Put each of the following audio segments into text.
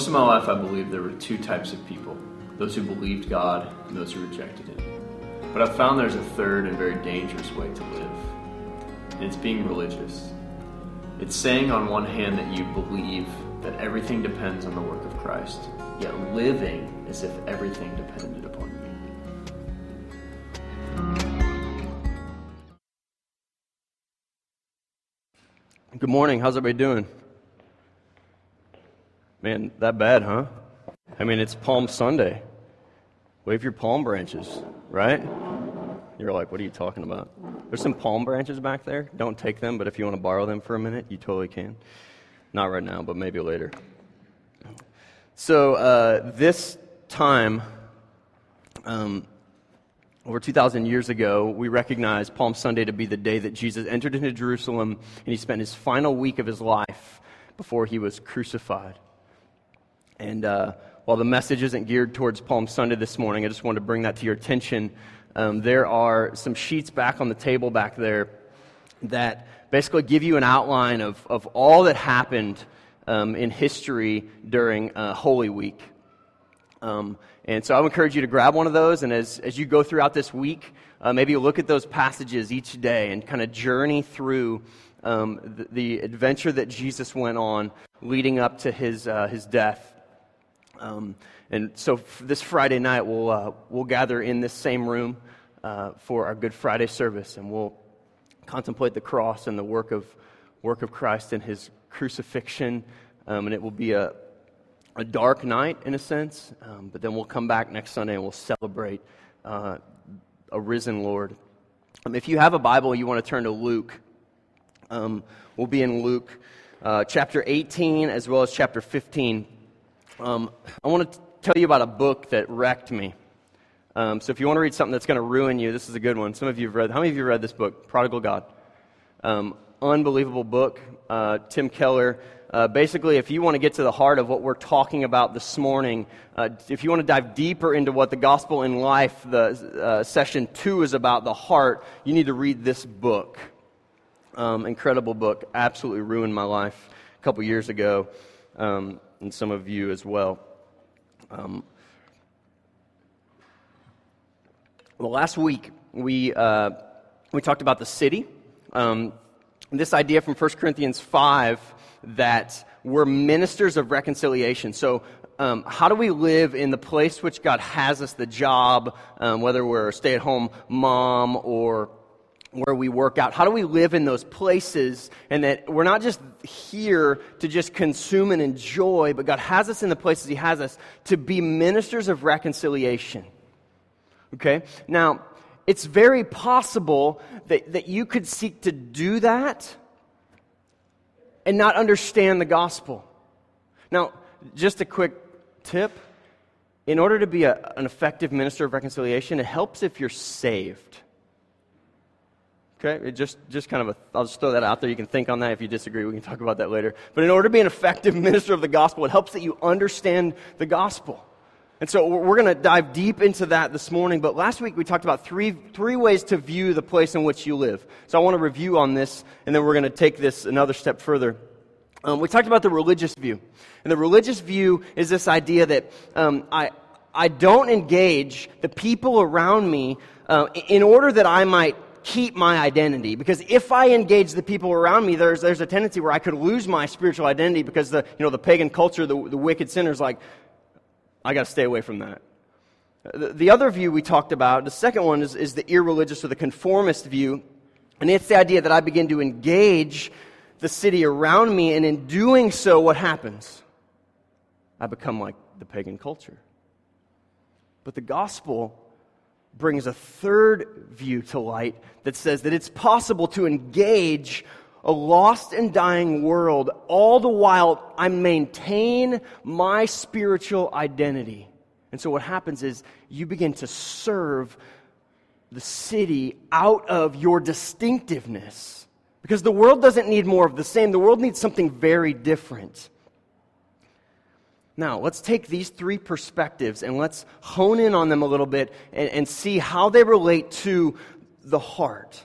Most of my life, I believed there were two types of people those who believed God and those who rejected Him. But I've found there's a third and very dangerous way to live, and it's being religious. It's saying, on one hand, that you believe that everything depends on the work of Christ, yet living as if everything depended upon you. Good morning. How's everybody doing? Man, that bad, huh? I mean, it's Palm Sunday. Wave your palm branches, right? You're like, what are you talking about? There's some palm branches back there. Don't take them, but if you want to borrow them for a minute, you totally can. Not right now, but maybe later. So, uh, this time, um, over 2,000 years ago, we recognize Palm Sunday to be the day that Jesus entered into Jerusalem and he spent his final week of his life before he was crucified. And uh, while the message isn't geared towards Palm Sunday this morning, I just wanted to bring that to your attention. Um, there are some sheets back on the table back there that basically give you an outline of, of all that happened um, in history during uh, Holy Week. Um, and so I would encourage you to grab one of those, and as, as you go throughout this week, uh, maybe look at those passages each day and kind of journey through um, the, the, adventure that Jesus went on leading up to his, uh, his death um, and so this Friday night, we'll, uh, we'll gather in this same room uh, for our Good Friday service, and we'll contemplate the cross and the work of, work of Christ and his crucifixion. Um, and it will be a, a dark night, in a sense, um, but then we'll come back next Sunday and we'll celebrate uh, a risen Lord. Um, if you have a Bible, you want to turn to Luke. Um, we'll be in Luke uh, chapter 18 as well as chapter 15. Um, I want to tell you about a book that wrecked me. Um, so if you want to read something that's going to ruin you, this is a good one. Some of you have read. How many of you have read this book, Prodigal God? Um, unbelievable book. Uh, Tim Keller. Uh, basically, if you want to get to the heart of what we're talking about this morning, uh, if you want to dive deeper into what the gospel in life, the uh, session two is about, the heart, you need to read this book. Um, incredible book. Absolutely ruined my life a couple years ago. Um, and some of you as well. Um, well, last week we, uh, we talked about the city. Um, this idea from 1 Corinthians 5 that we're ministers of reconciliation. So, um, how do we live in the place which God has us, the job, um, whether we're a stay at home mom or where we work out? How do we live in those places? And that we're not just here to just consume and enjoy, but God has us in the places He has us to be ministers of reconciliation. Okay? Now, it's very possible that, that you could seek to do that and not understand the gospel. Now, just a quick tip. In order to be a, an effective minister of reconciliation, it helps if you're saved. Okay, it just, just kind of I'll just throw that out there. You can think on that. If you disagree, we can talk about that later. But in order to be an effective minister of the gospel, it helps that you understand the gospel. And so we're going to dive deep into that this morning. But last week we talked about three, three ways to view the place in which you live. So I want to review on this, and then we're going to take this another step further. Um, we talked about the religious view. And the religious view is this idea that um, I, I don't engage the people around me uh, in order that I might keep my identity. Because if I engage the people around me, there's, there's a tendency where I could lose my spiritual identity because the, you know, the pagan culture, the, the wicked sinners, like, I got to stay away from that. The, the other view we talked about, the second one is, is the irreligious or the conformist view. And it's the idea that I begin to engage the city around me, and in doing so, what happens? I become like the pagan culture. But the gospel brings a third view to light that says that it's possible to engage a lost and dying world all the while I maintain my spiritual identity. And so what happens is you begin to serve the city out of your distinctiveness. Because the world doesn't need more of the same, the world needs something very different. Now, let's take these three perspectives and let's hone in on them a little bit and, and, see how they relate to the heart.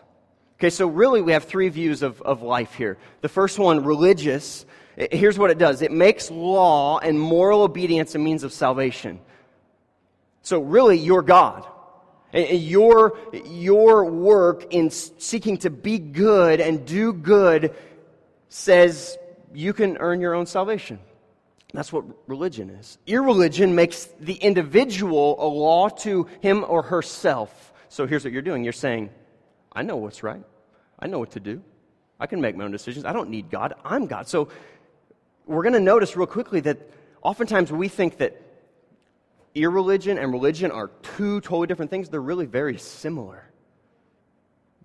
Okay, so really we have three views of, of life here. The first one, religious, Here's what it does it makes law and moral obedience a means of salvation. So, really, you're God. Your, your work in seeking to be good and do good says you can earn your own salvation. That's what religion is. Irreligion makes the individual a law to him or herself. So here's what you're doing you're saying, I know what's right, I know what to do, I can make my own decisions, I don't need God, I'm God. So we're going to notice real quickly that oftentimes we think that irreligion and religion are two totally different things. They're really very similar.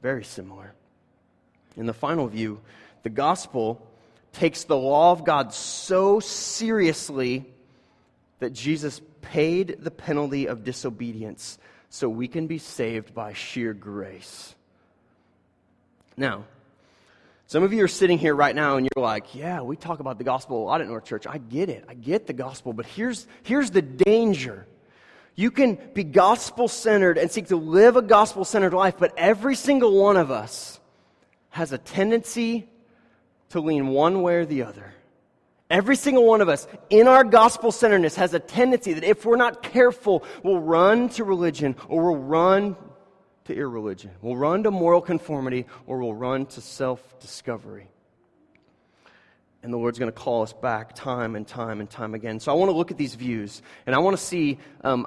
Very similar. In the final view, the gospel takes the law of God so seriously that Jesus paid the penalty of disobedience so we can be saved by sheer grace. Now, some of you are sitting here right now and you're like, yeah, we talk about the gospel a lot at North Church. I get it. I get the gospel. But here's, here's the danger. You can be gospel centered and seek to live a gospel centered life, but every single one of us has a tendency to lean one way or the other. Every single one of us, in our gospel centeredness, has a tendency that if we're not careful, we'll run to religion or we'll run to irreligion. We'll run to moral conformity or we'll run to self discovery. And the Lord's going to call us back time and time and time again. So I want to look at these views and I want to see um,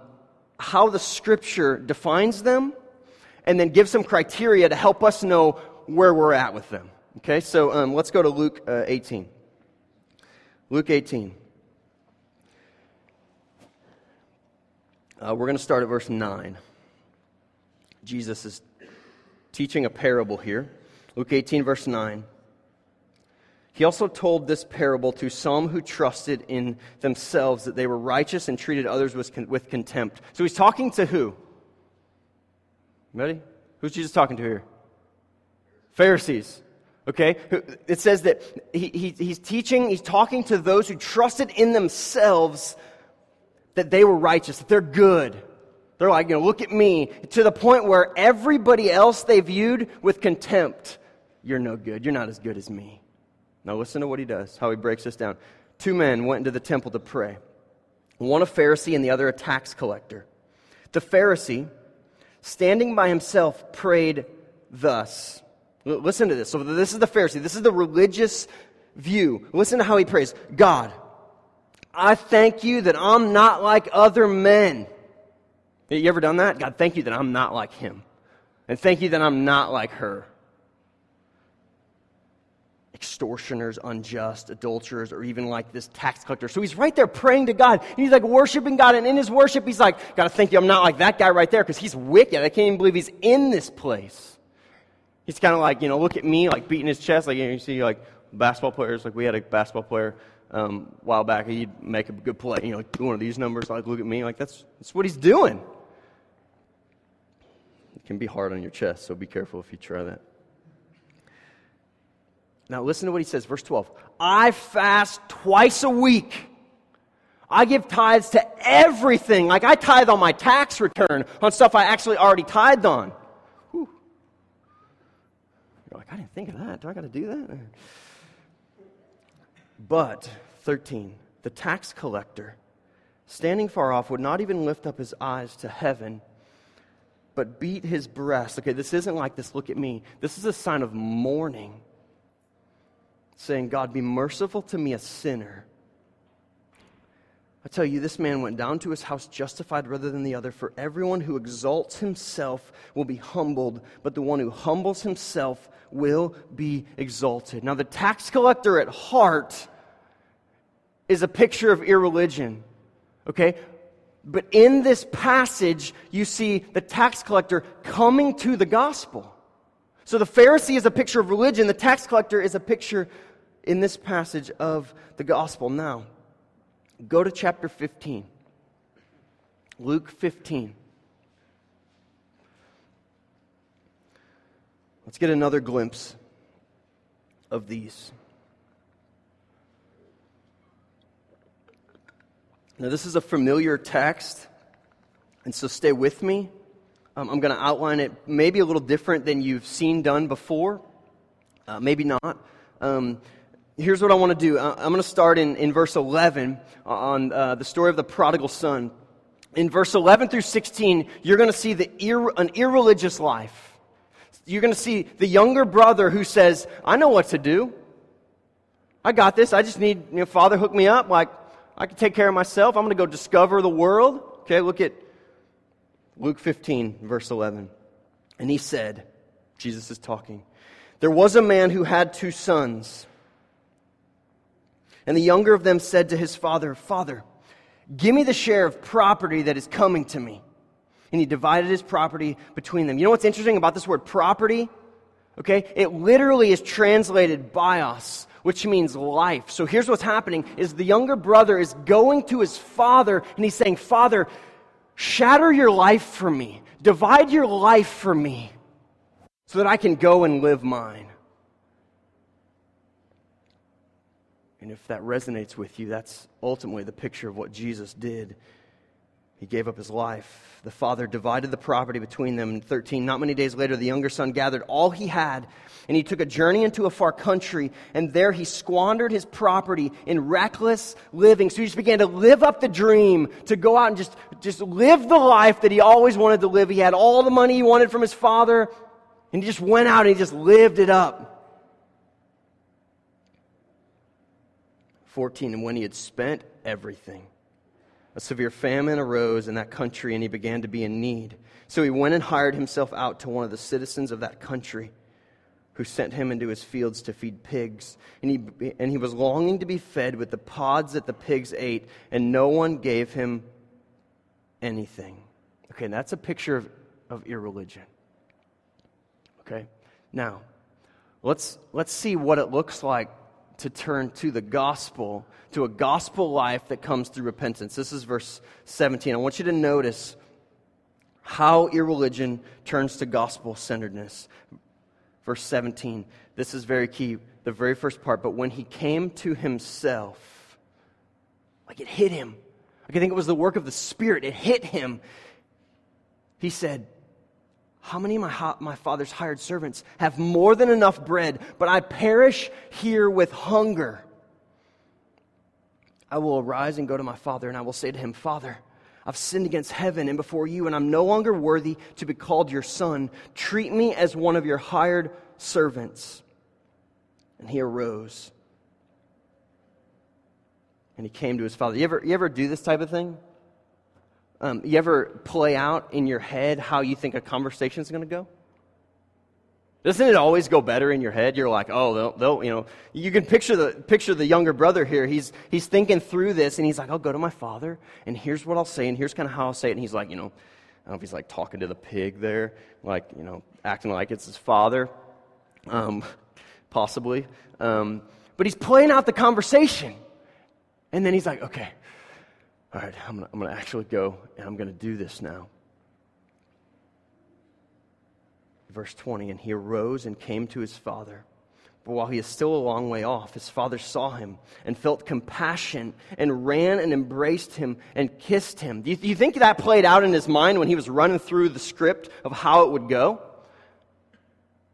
how the Scripture defines them and then give some criteria to help us know where we're at with them. Okay, so um, let's go to Luke uh, 18. Luke 18. Uh, we're going to start at verse 9. Jesus is teaching a parable here. Luke 18, verse 9. He also told this parable to some who trusted in themselves that they were righteous and treated others with, with contempt. So he's talking to who? Ready? Who's Jesus talking to here? Pharisees. Okay? It says that he, he, he's teaching, he's talking to those who trusted in themselves that they were righteous, that they're good. They're like, you know, look at me, to the point where everybody else they viewed with contempt. You're no good. You're not as good as me. Now, listen to what he does, how he breaks this down. Two men went into the temple to pray one a Pharisee and the other a tax collector. The Pharisee, standing by himself, prayed thus. Listen to this. So, this is the Pharisee. This is the religious view. Listen to how he prays God, I thank you that I'm not like other men. You ever done that? God, thank you that I'm not like him. And thank you that I'm not like her extortioners, unjust, adulterers, or even like this tax collector. So he's right there praying to God. And he's like worshiping God. And in his worship, he's like, God, thank you. I'm not like that guy right there because he's wicked. I can't even believe he's in this place. He's kind of like, you know, look at me, like beating his chest. Like, you, know, you see, like basketball players. Like, we had a basketball player um, a while back. He'd make a good play, you know, like one of these numbers. Like, look at me. Like, that's, that's what he's doing. It can be hard on your chest, so be careful if you try that. Now, listen to what he says, verse 12. I fast twice a week. I give tithes to everything. Like I tithe on my tax return on stuff I actually already tithed on. You're like, I didn't think of that. Do I got to do that? But, 13, the tax collector, standing far off, would not even lift up his eyes to heaven, but beat his breast. Okay, this isn't like this, look at me. This is a sign of mourning saying, God, be merciful to me, a sinner. I tell you, this man went down to his house justified rather than the other. For everyone who exalts himself will be humbled, but the one who humbles himself will be exalted. Now, the tax collector at heart is a picture of irreligion. Okay? But in this passage, you see the tax collector coming to the gospel. So the Pharisee is a picture of religion, the tax collector is a picture in this passage of the gospel. Now, go to chapter 15. Luke 15. Let's get another glimpse of these. Now, this is a familiar text, and so stay with me. Um, I'm going to outline it maybe a little different than you've seen done before, uh, maybe not. Um, here's what I want to do. I'm going to start in, in verse 11 on uh, the story of the prodigal son. In verse 11 through 16, you're going to see the ir- an irreligious life. You're going to see the younger brother who says, I know what to do. I got this. I just need, you know, Father, hook me up. Like, I can take care of myself. I'm going to go discover the world. Okay, look at Luke 15, verse 11. And he said, Jesus is talking, there was a man who had two sons. And the younger of them said to his father, Father, give me the share of property that is coming to me. And he divided his property between them. You know what's interesting about this word property? Okay, it literally is translated bios, which means life. So here's what's happening is the younger brother is going to his father and he's saying, Father, shatter your life for me. Divide your life for me so that I can go and live mine. And if that resonates with you, that's ultimately the picture of what Jesus did. He gave up his life. The father divided the property between them. 13, not many days later, the younger son gathered all he had, and he took a journey into a far country, and there he squandered his property in reckless living. So he just began to live up the dream, to go out and just, just live the life that he always wanted to live. He had all the money he wanted from his father, and he just went out and he just lived it up. 14. And when he had spent everything, a severe famine arose in that country, and he began to be in need. So he went and hired himself out to one of the citizens of that country, who sent him into his fields to feed pigs. And he, and he was longing to be fed with the pods that the pigs ate, and no one gave him anything. Okay, that's a picture of, of irreligion. Okay, now let's, let's see what it looks like to turn to the gospel, to a gospel life that comes through repentance. This is verse 17. I want you to notice how irreligion turns to gospel centeredness. Verse 17. This is very key, the very first part. But when he came to himself, like it hit him. Like I think it was the work of the Spirit, it hit him. He said, how many of my, my father's hired servants have more than enough bread, but I perish here with hunger? I will arise and go to my father, and I will say to him, Father, I've sinned against heaven and before you, and I'm no longer worthy to be called your son. Treat me as one of your hired servants. And he arose. And he came to his father. You ever, you ever do this type of thing? Um, you ever play out in your head how you think a conversation is going to go? Doesn't it always go better in your head? You're like, oh, they'll, they'll, you know, you can picture the, picture the younger brother here. He's, he's thinking through this and he's like, I'll go to my father and here's what I'll say and here's kind of how I'll say it. And he's like, you know, I don't know if he's like talking to the pig there, like, you know, acting like it's his father, um, possibly. Um, but he's playing out the conversation. And then he's like, okay, all right, I'm going to actually go and I'm going to do this now. Verse 20, and he arose and came to his father. But while he is still a long way off, his father saw him and felt compassion and ran and embraced him and kissed him. Do you, do you think that played out in his mind when he was running through the script of how it would go?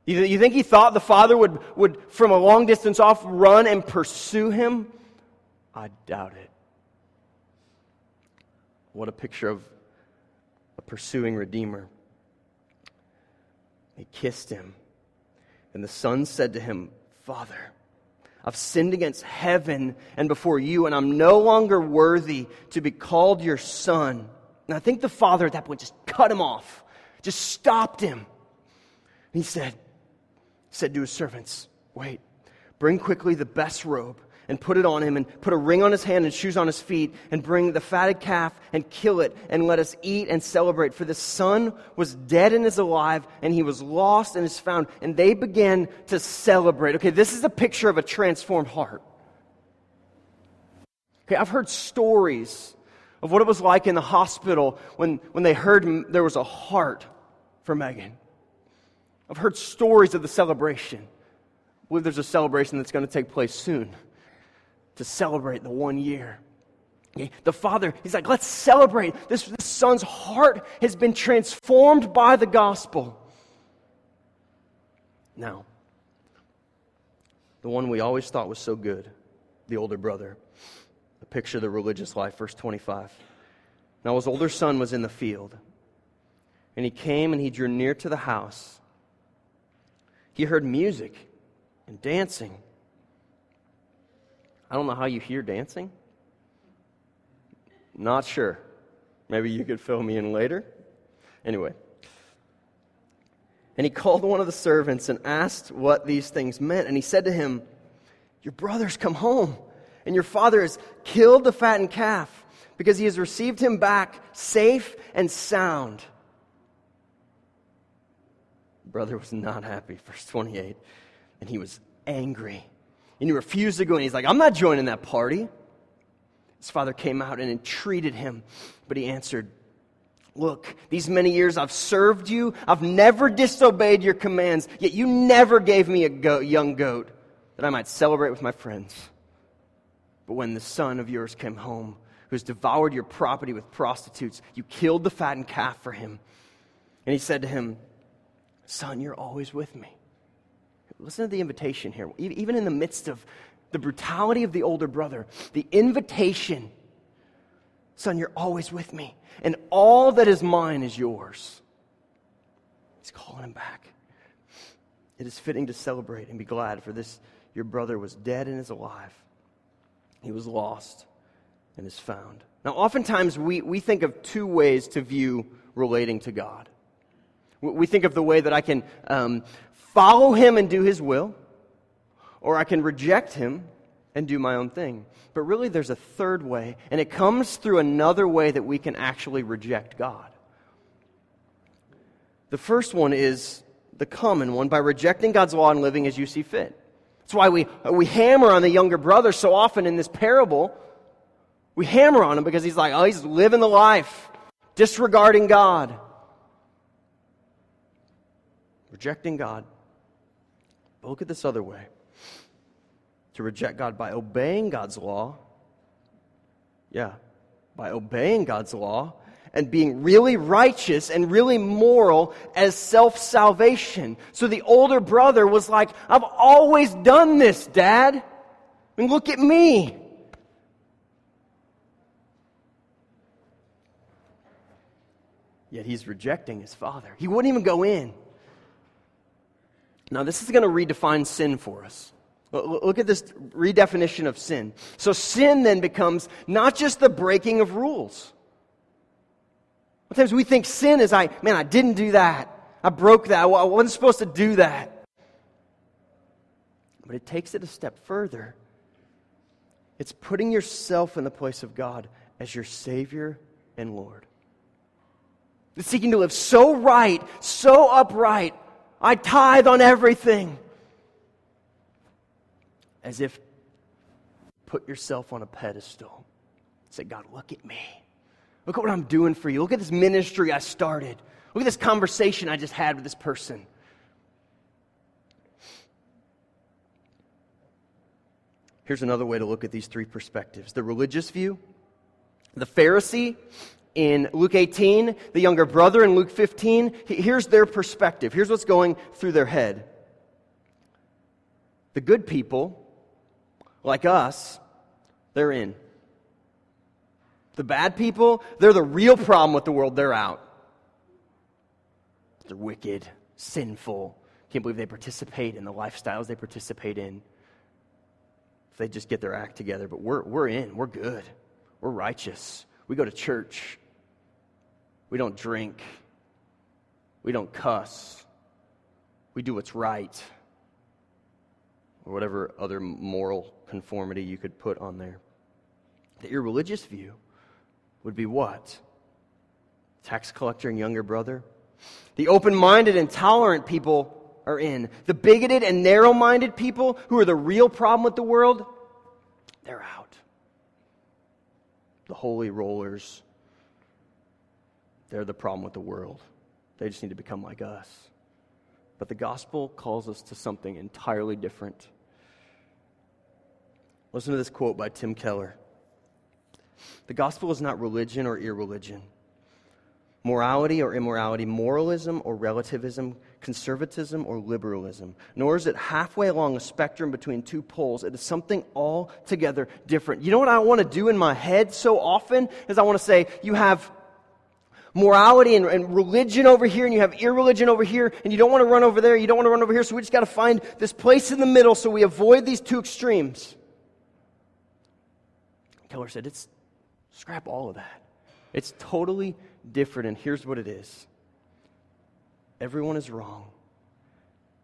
You, you think he thought the father would, would, from a long distance off, run and pursue him? I doubt it. What a picture of a pursuing Redeemer. He kissed him. And the son said to him, Father, I've sinned against heaven and before you, and I'm no longer worthy to be called your son. And I think the father at that point just cut him off, just stopped him. And he said, said to his servants, Wait, bring quickly the best robe and put it on him and put a ring on his hand and shoes on his feet and bring the fatted calf and kill it and let us eat and celebrate. For the son was dead and is alive and he was lost and is found. And they began to celebrate. Okay, this is a picture of a transformed heart. Okay, I've heard stories of what it was like in the hospital when, when they heard there was a heart for Megan. I've heard stories of the celebration. I believe there's a celebration that's going to take place soon to celebrate the one year. The father, he's like, let's celebrate. This, this son's heart has been transformed by the gospel. Now, the one we always thought was so good, the older brother. A picture of the religious life, verse 25. Now his older son was in the field, and he came and he drew near to the house. He heard music and dancing. I don't know how you hear dancing. Not sure. Maybe you could fill me in later. Anyway. And he called one of the servants and asked what these things meant. And he said to him, Your brother's come home, and your father has killed the fattened calf because he has received him back safe and sound. Brother was not happy, verse 28. And he was angry. And he refused to go in. He's like, I'm not joining that party. His father came out and entreated him, but he answered, Look, these many years I've served you. I've never disobeyed your commands, yet you never gave me a goat, young goat that I might celebrate with my friends. But when the son of yours came home, who has devoured your property with prostitutes, you killed the fattened calf for him. And he said to him, Son, you're always with me. Listen to the invitation here. Even in the midst of the brutality of the older brother, the invitation Son, you're always with me, and all that is mine is yours. He's calling him back. It is fitting to celebrate and be glad, for this your brother was dead and is alive. He was lost and is found. Now, oftentimes we, we think of two ways to view relating to God. We think of the way that I can um, follow him and do his will, or I can reject him and do my own thing. But really, there's a third way, and it comes through another way that we can actually reject God. The first one is the common one by rejecting God's law and living as you see fit. That's why we, we hammer on the younger brother so often in this parable. We hammer on him because he's like, oh, he's living the life, disregarding God, rejecting God. But look at this other way to reject God by obeying God's law. Yeah, by obeying God's law and being really righteous and really moral as self salvation. So the older brother was like, I've always done this, Dad. And look at me. Yet he's rejecting his father. He wouldn't even go in. Now, this is going to redefine sin for us. Look at this redefinition of sin. So, sin then becomes not just the breaking of rules. Sometimes we think sin is, I, man, I didn't do that. I broke that. I wasn't supposed to do that. But it takes it a step further. It's putting yourself in the place of God as your Savior and Lord. It's seeking to live so right, so upright. I tithe on everything as if put yourself on a pedestal. Say, God, look at me. Look at what I'm doing for you. Look at this ministry I started. Look at this conversation I just had with this person. Here's another way to look at these three perspectives the religious view, the Pharisee in Luke 18, the younger brother in Luke 15. Here's their perspective. Here's what's going through their head. The good people like us, they're in. The bad people, they're the real problem with the world, they're out. They're wicked, sinful. Can't believe they participate in the lifestyles they participate in. If they just get their act together, but we're, we're in, we're good, we're righteous. We go to church, we don't drink, we don't cuss, we do what's right or whatever other moral conformity you could put on there. The irreligious view would be what? Tax collector and younger brother? The open minded and tolerant people are in. The bigoted and narrow minded people who are the real problem with the world, they're out. The holy rollers, they're the problem with the world. They just need to become like us. But the gospel calls us to something entirely different. Listen to this quote by Tim Keller The gospel is not religion or irreligion, morality or immorality, moralism or relativism, conservatism or liberalism, nor is it halfway along a spectrum between two poles. It is something altogether different. You know what I want to do in my head so often is I want to say, you have morality and, and, religion over here, and you have irreligion over here, and you don't want to run over there, you don't want to run over here, so we just got to find this place in the middle so we avoid these two extremes. Keller said, it's scrap all of that. It's totally different, and here's what it is everyone is wrong,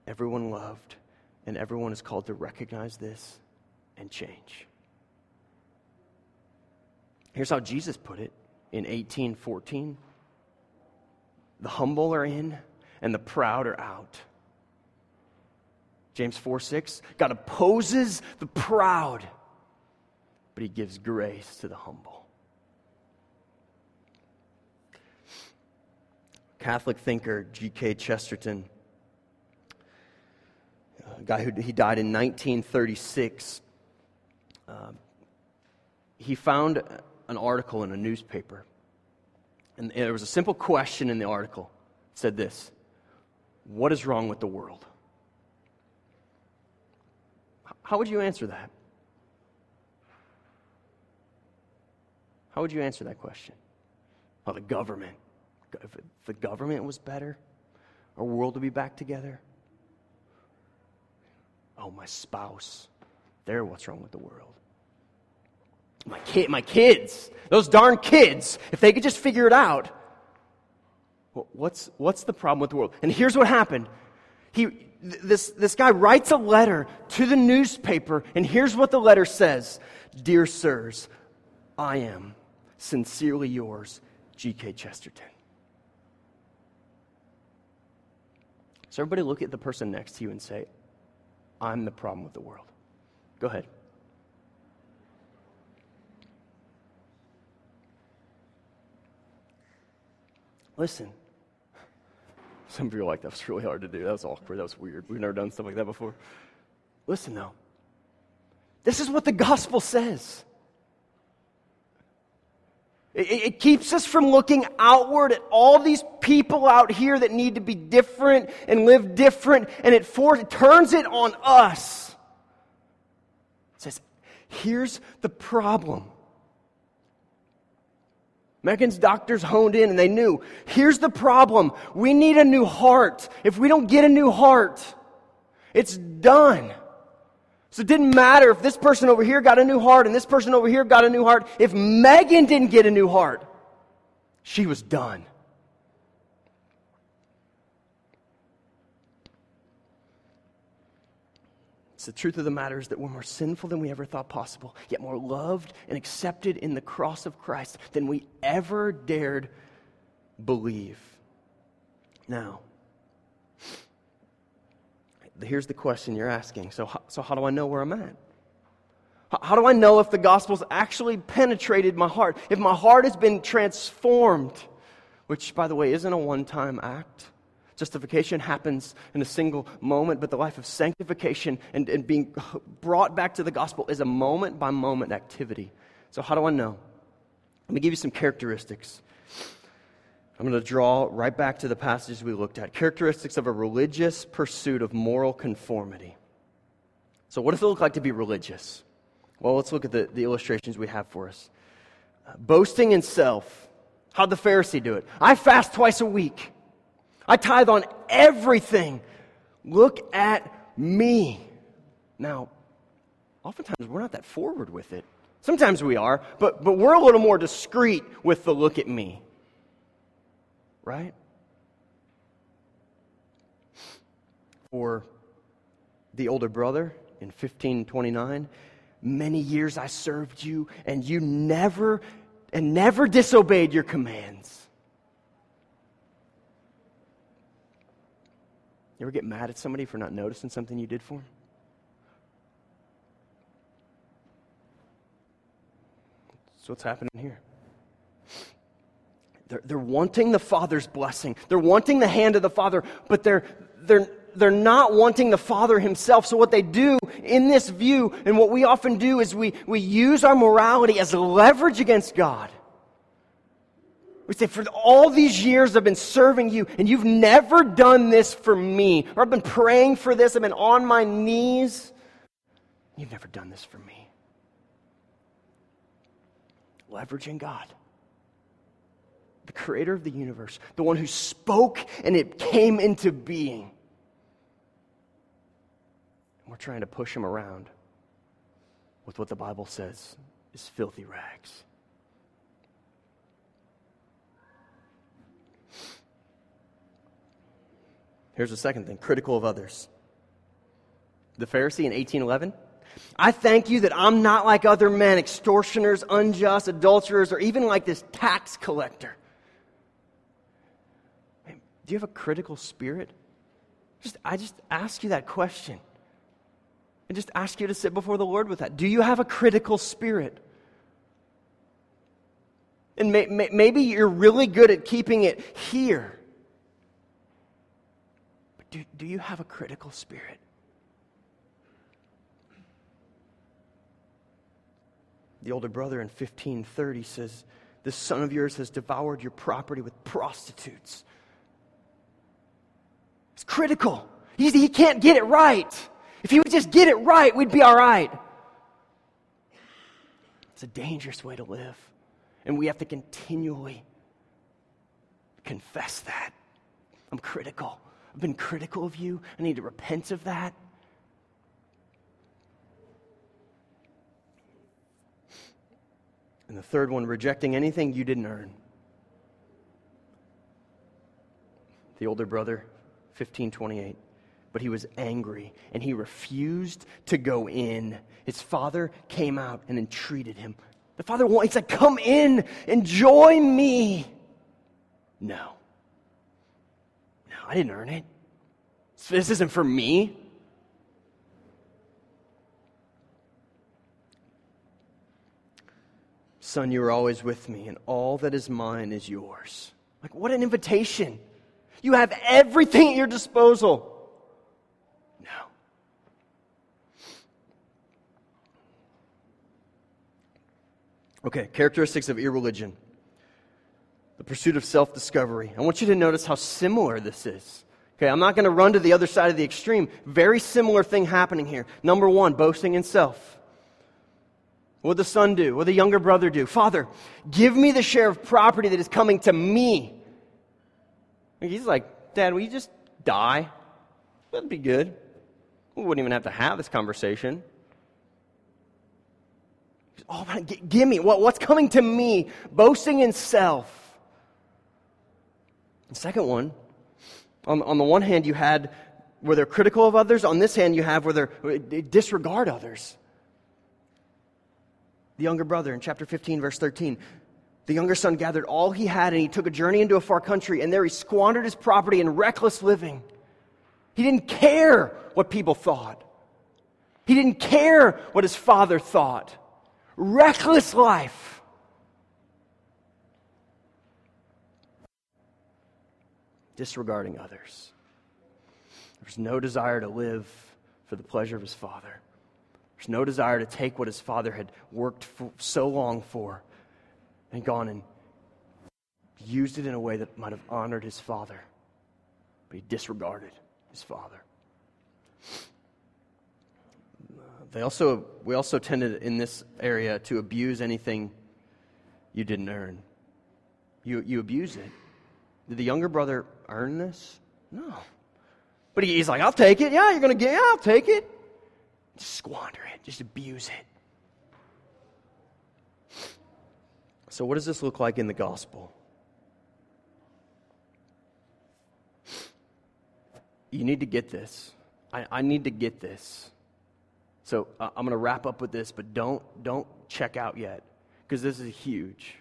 everyone loved, and everyone is called to recognize this and change. Here's how Jesus put it in 1814 The humble are in, and the proud are out. James 4 6, God opposes the proud, but he gives grace to the humble. Catholic thinker G.K. Chesterton, a guy who he died in 1936. Uh, he found an article in a newspaper, and there was a simple question in the article. It said this: "What is wrong with the world?" How would you answer that? How would you answer that question? Well, the government if the government was better, our world would be back together. Oh, my spouse. They're what's wrong with the world. My kid, my kids, those darn kids, if they could just figure it out. What's, what's the problem with the world? And here's what happened. He, this, this guy writes a letter to the newspaper, and here's what the letter says Dear sirs, I am sincerely yours, G.K. Chesterton. So, everybody look at the person next to you and say, I'm the problem with the world. Go ahead. Listen. Some of you are like, that was really hard to do. That was awkward. That was weird. We've never done stuff like that before. Listen, though. This is what the gospel says. It, it, keeps us from looking outward at all these people out here that need to be different and live different, and it, for, it turns it on us. It says, here's the problem. Megan's doctors honed in and they knew here's the problem. We need a new heart. If we don't get a new heart, it's done. So it didn't matter if this person over here got a new heart and this person over here got a new heart. If Megan didn't get a new heart, she was done. It's the truth of the matter is that we're more sinful than we ever thought possible, yet more loved and accepted in the cross of Christ than we ever dared believe. Now, here's the question you're asking. So, so how do I know where I'm at? How do I know if the gospel's actually penetrated my heart? If my heart has been transformed, which, by the way, isn't a one time act. Justification happens in a single moment, but the life of sanctification and, and being brought back to the gospel is a moment by moment activity. So, how do I know? Let me give you some characteristics. I'm going to draw right back to the passages we looked at characteristics of a religious pursuit of moral conformity. So, what does it look like to be religious? Well, let's look at the, the illustrations we have for us. Boasting in self. How'd the Pharisee do it? I fast twice a week. I tithe on everything. Look at me. Now, oftentimes we're not that forward with it. Sometimes we are, but, but we're a little more discreet with the look at me right? For the older brother in 1529, many years I served you, and you never and never disobeyed your commands. You ever get mad at somebody for not noticing something you did for them? That's what's happening here. They're, they're wanting the Father's blessing. They're wanting the hand of the Father, but they're, they're, they're not wanting the Father Himself. So, what they do in this view, and what we often do, is we, we use our morality as leverage against God. We say, For all these years I've been serving you, and you've never done this for me. Or I've been praying for this, I've been on my knees. You've never done this for me. Leveraging God, the creator of the universe, the one who spoke and it came into being. And we're trying to push him around with what the Bible says is filthy rags. Here's the second thing critical of others. The Pharisee in 1811. I thank you that I'm not like other men, extortioners, unjust, adulterers, or even like this tax collector. Do you have a critical spirit? Just, I just ask you that question. And just ask you to sit before the Lord with that. Do you have a critical spirit? And may, may, maybe you're really good at keeping it here. But do, do you have a critical spirit? The older brother in 1530 says, This son of yours has devoured your property with prostitutes. It's critical. He's, he can't get it right. If he would just get it right, we'd be all right. It's a dangerous way to live. And we have to continually confess that. I'm critical. I've been critical of you. I need to repent of that. And the third one, rejecting anything you didn't earn. The older brother, 1528. But he was angry and he refused to go in. His father came out and entreated him. The father wanted, said, Come in, and join me. No. No, I didn't earn it. This isn't for me. Son, you are always with me, and all that is mine is yours. Like, what an invitation. You have everything at your disposal. No. Okay, characteristics of irreligion. The pursuit of self discovery. I want you to notice how similar this is. Okay, I'm not going to run to the other side of the extreme. Very similar thing happening here. Number one, boasting in self. What the son do? What the younger brother do? Father, give me the share of property that is coming to me. He's like, Dad, will you just die? That'd be good. We wouldn't even have to have this conversation. Oh, g- give me what, what's coming to me, boasting in self. The second one, on, on the one hand, you had where they're critical of others. On this hand, you have where they uh, disregard others the younger brother in chapter 15, verse 13. The younger son gathered all he had and he took a journey into a far country, and there he squandered his property in reckless living. He didn't care what people thought, he didn't care what his father thought. Reckless life. Disregarding others. There's no desire to live for the pleasure of his father. There's no desire to take what his father had worked so long for and gone and used it in a way that might have honored his father, but he disregarded his father. They also, we also tended in this area to abuse anything you didn't earn. You, you abuse it. Did the younger brother earn this? No. But he, he's like, I'll take it. Yeah, you're going to get, yeah, I'll take it. Just squander it, just abuse it. So, what does this look like in the gospel? You need to get this. I, I need to get this. So uh, I'm going to wrap up with this, but don't don't check out yet because this is huge.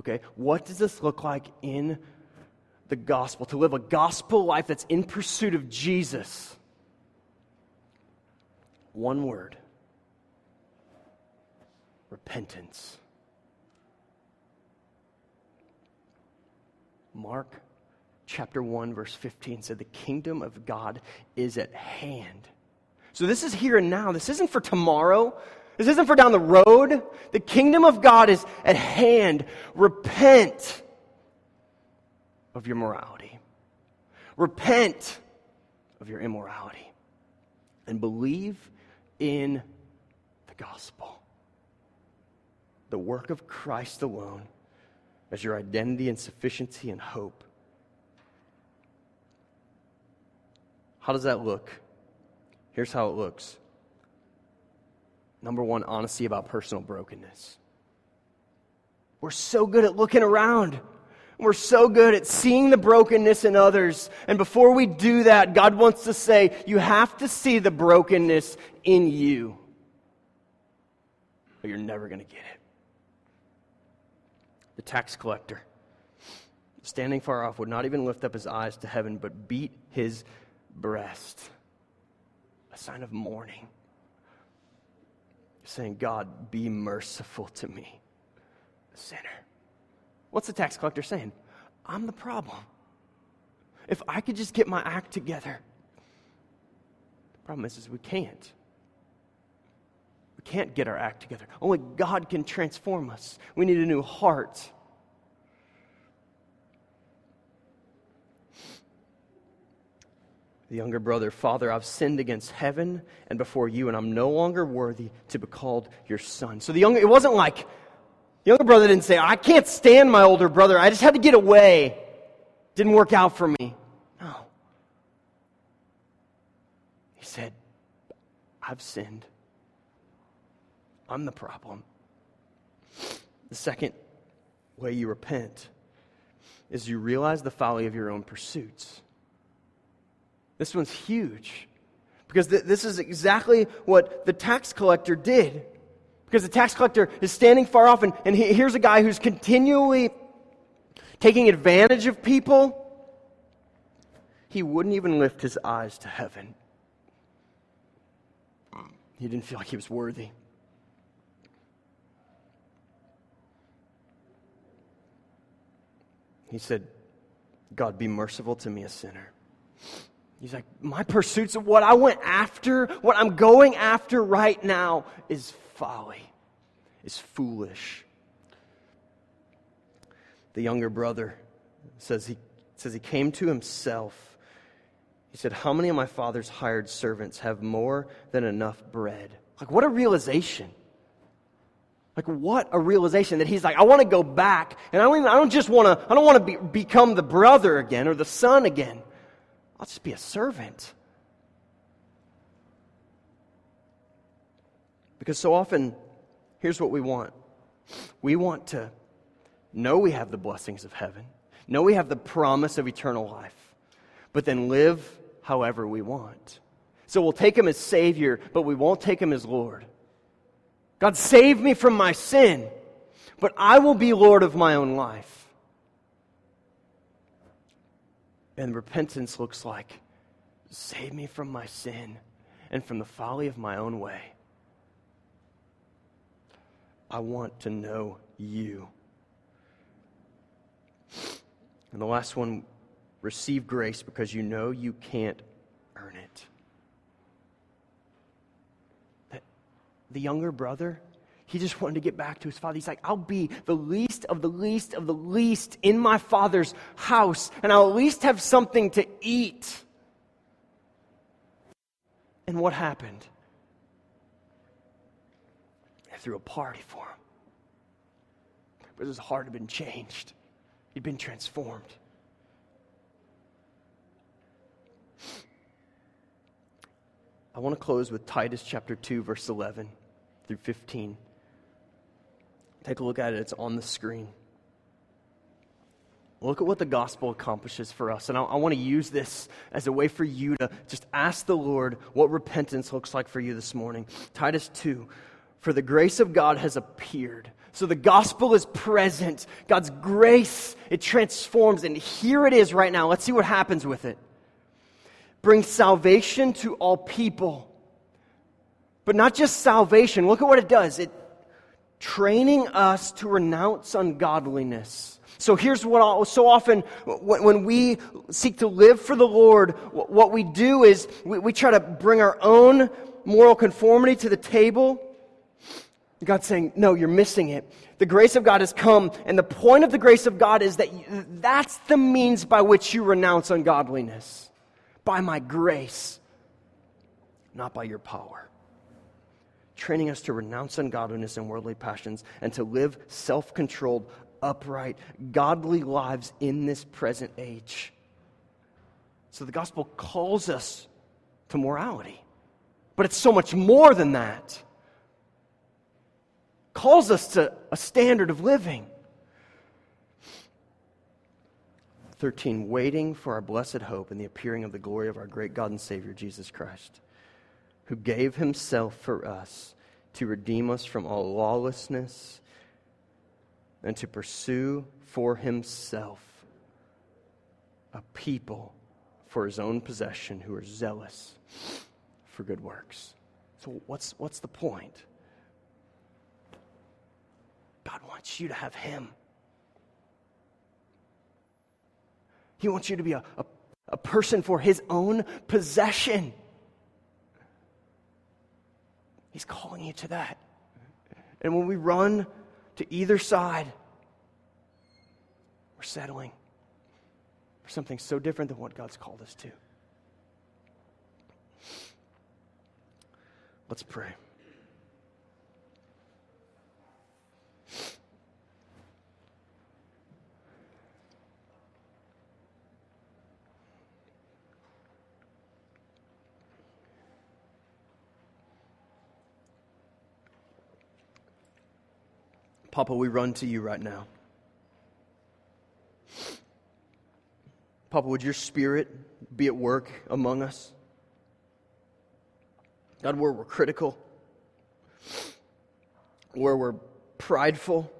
Okay, what does this look like in the gospel? To live a gospel life that's in pursuit of Jesus. One word repentance. Mark chapter 1, verse 15 said, The kingdom of God is at hand. So this is here and now. This isn't for tomorrow. This isn't for down the road. The kingdom of God is at hand. Repent of your morality. Repent of your immorality and believe in the gospel. The work of Christ alone as your identity and sufficiency and hope. How does that look? Here's how it looks. Number one, honesty about personal brokenness. We're so good at looking around. We're so good at seeing the brokenness in others. And before we do that, God wants to say, you have to see the brokenness in you. Or you're never going to get it. The tax collector, standing far off, would not even lift up his eyes to heaven, but beat his breast. A sign of mourning. Saying, God, be merciful to me, sinner. What's the tax collector saying? I'm the problem. If I could just get my act together. The problem is, is we can't. Can't get our act together. Only God can transform us. We need a new heart. The younger brother, Father, I've sinned against heaven and before you, and I'm no longer worthy to be called your son. So the younger, it wasn't like the younger brother didn't say, I can't stand my older brother. I just had to get away. Didn't work out for me. No. He said, I've sinned. I'm the problem. The second way you repent is you realize the folly of your own pursuits. This one's huge because th- this is exactly what the tax collector did. Because the tax collector is standing far off, and, and he, here's a guy who's continually taking advantage of people. He wouldn't even lift his eyes to heaven. He didn't feel like he was worthy. He said, God, be merciful to me, a sinner. He's like, My pursuits of what I went after, what I'm going after right now is folly, is foolish. The younger brother says he, says he came to himself. He said, How many of my father's hired servants have more than enough bread? Like, what a realization. Like, what a realization that he's like, I want to go back, and I don't, even, I don't just want to, I don't want to be, become the brother again or the son again. I'll just be a servant. Because so often, here's what we want we want to know we have the blessings of heaven, know we have the promise of eternal life, but then live however we want. So we'll take him as Savior, but we won't take him as Lord. God, save me from my sin, but I will be Lord of my own life. And repentance looks like save me from my sin and from the folly of my own way. I want to know you. And the last one receive grace because you know you can't earn it. The younger brother, he just wanted to get back to his father. He's like, I'll be the least of the least of the least in my father's house, and I'll at least have something to eat. And what happened? They threw a party for him. But his heart had been changed, he'd been transformed. I want to close with Titus chapter 2, verse 11 through 15. Take a look at it, it's on the screen. Look at what the gospel accomplishes for us. And I, I want to use this as a way for you to just ask the Lord what repentance looks like for you this morning. Titus 2 For the grace of God has appeared. So the gospel is present. God's grace, it transforms. And here it is right now. Let's see what happens with it. Brings salvation to all people. But not just salvation. Look at what it does. It training us to renounce ungodliness. So here's what I'll, so often when we seek to live for the Lord, what we do is we, we try to bring our own moral conformity to the table. God's saying, No, you're missing it. The grace of God has come, and the point of the grace of God is that you, that's the means by which you renounce ungodliness. By my grace, not by your power. Training us to renounce ungodliness and worldly passions and to live self controlled, upright, godly lives in this present age. So the gospel calls us to morality, but it's so much more than that calls us to a standard of living. 13, waiting for our blessed hope and the appearing of the glory of our great God and Savior, Jesus Christ, who gave himself for us to redeem us from all lawlessness and to pursue for himself a people for his own possession who are zealous for good works. So, what's, what's the point? God wants you to have Him. He wants you to be a, a, a person for His own possession. He's calling you to that. And when we run to either side, we're settling for something so different than what God's called us to. Let's pray. Papa, we run to you right now. Papa, would your spirit be at work among us? God, where we're critical, where we're prideful,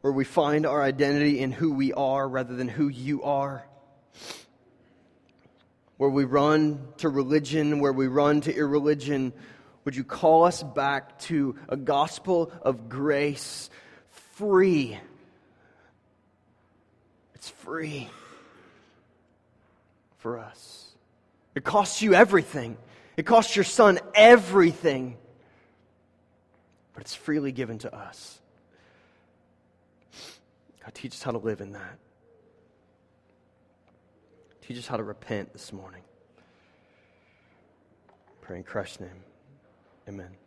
where we find our identity in who we are rather than who you are, where we run to religion, where we run to irreligion, would you call us back to a gospel of grace, free? It's free for us. It costs you everything, it costs your son everything, but it's freely given to us. God, teach us how to live in that. Teach us how to repent this morning. Pray in Christ's name. Amen.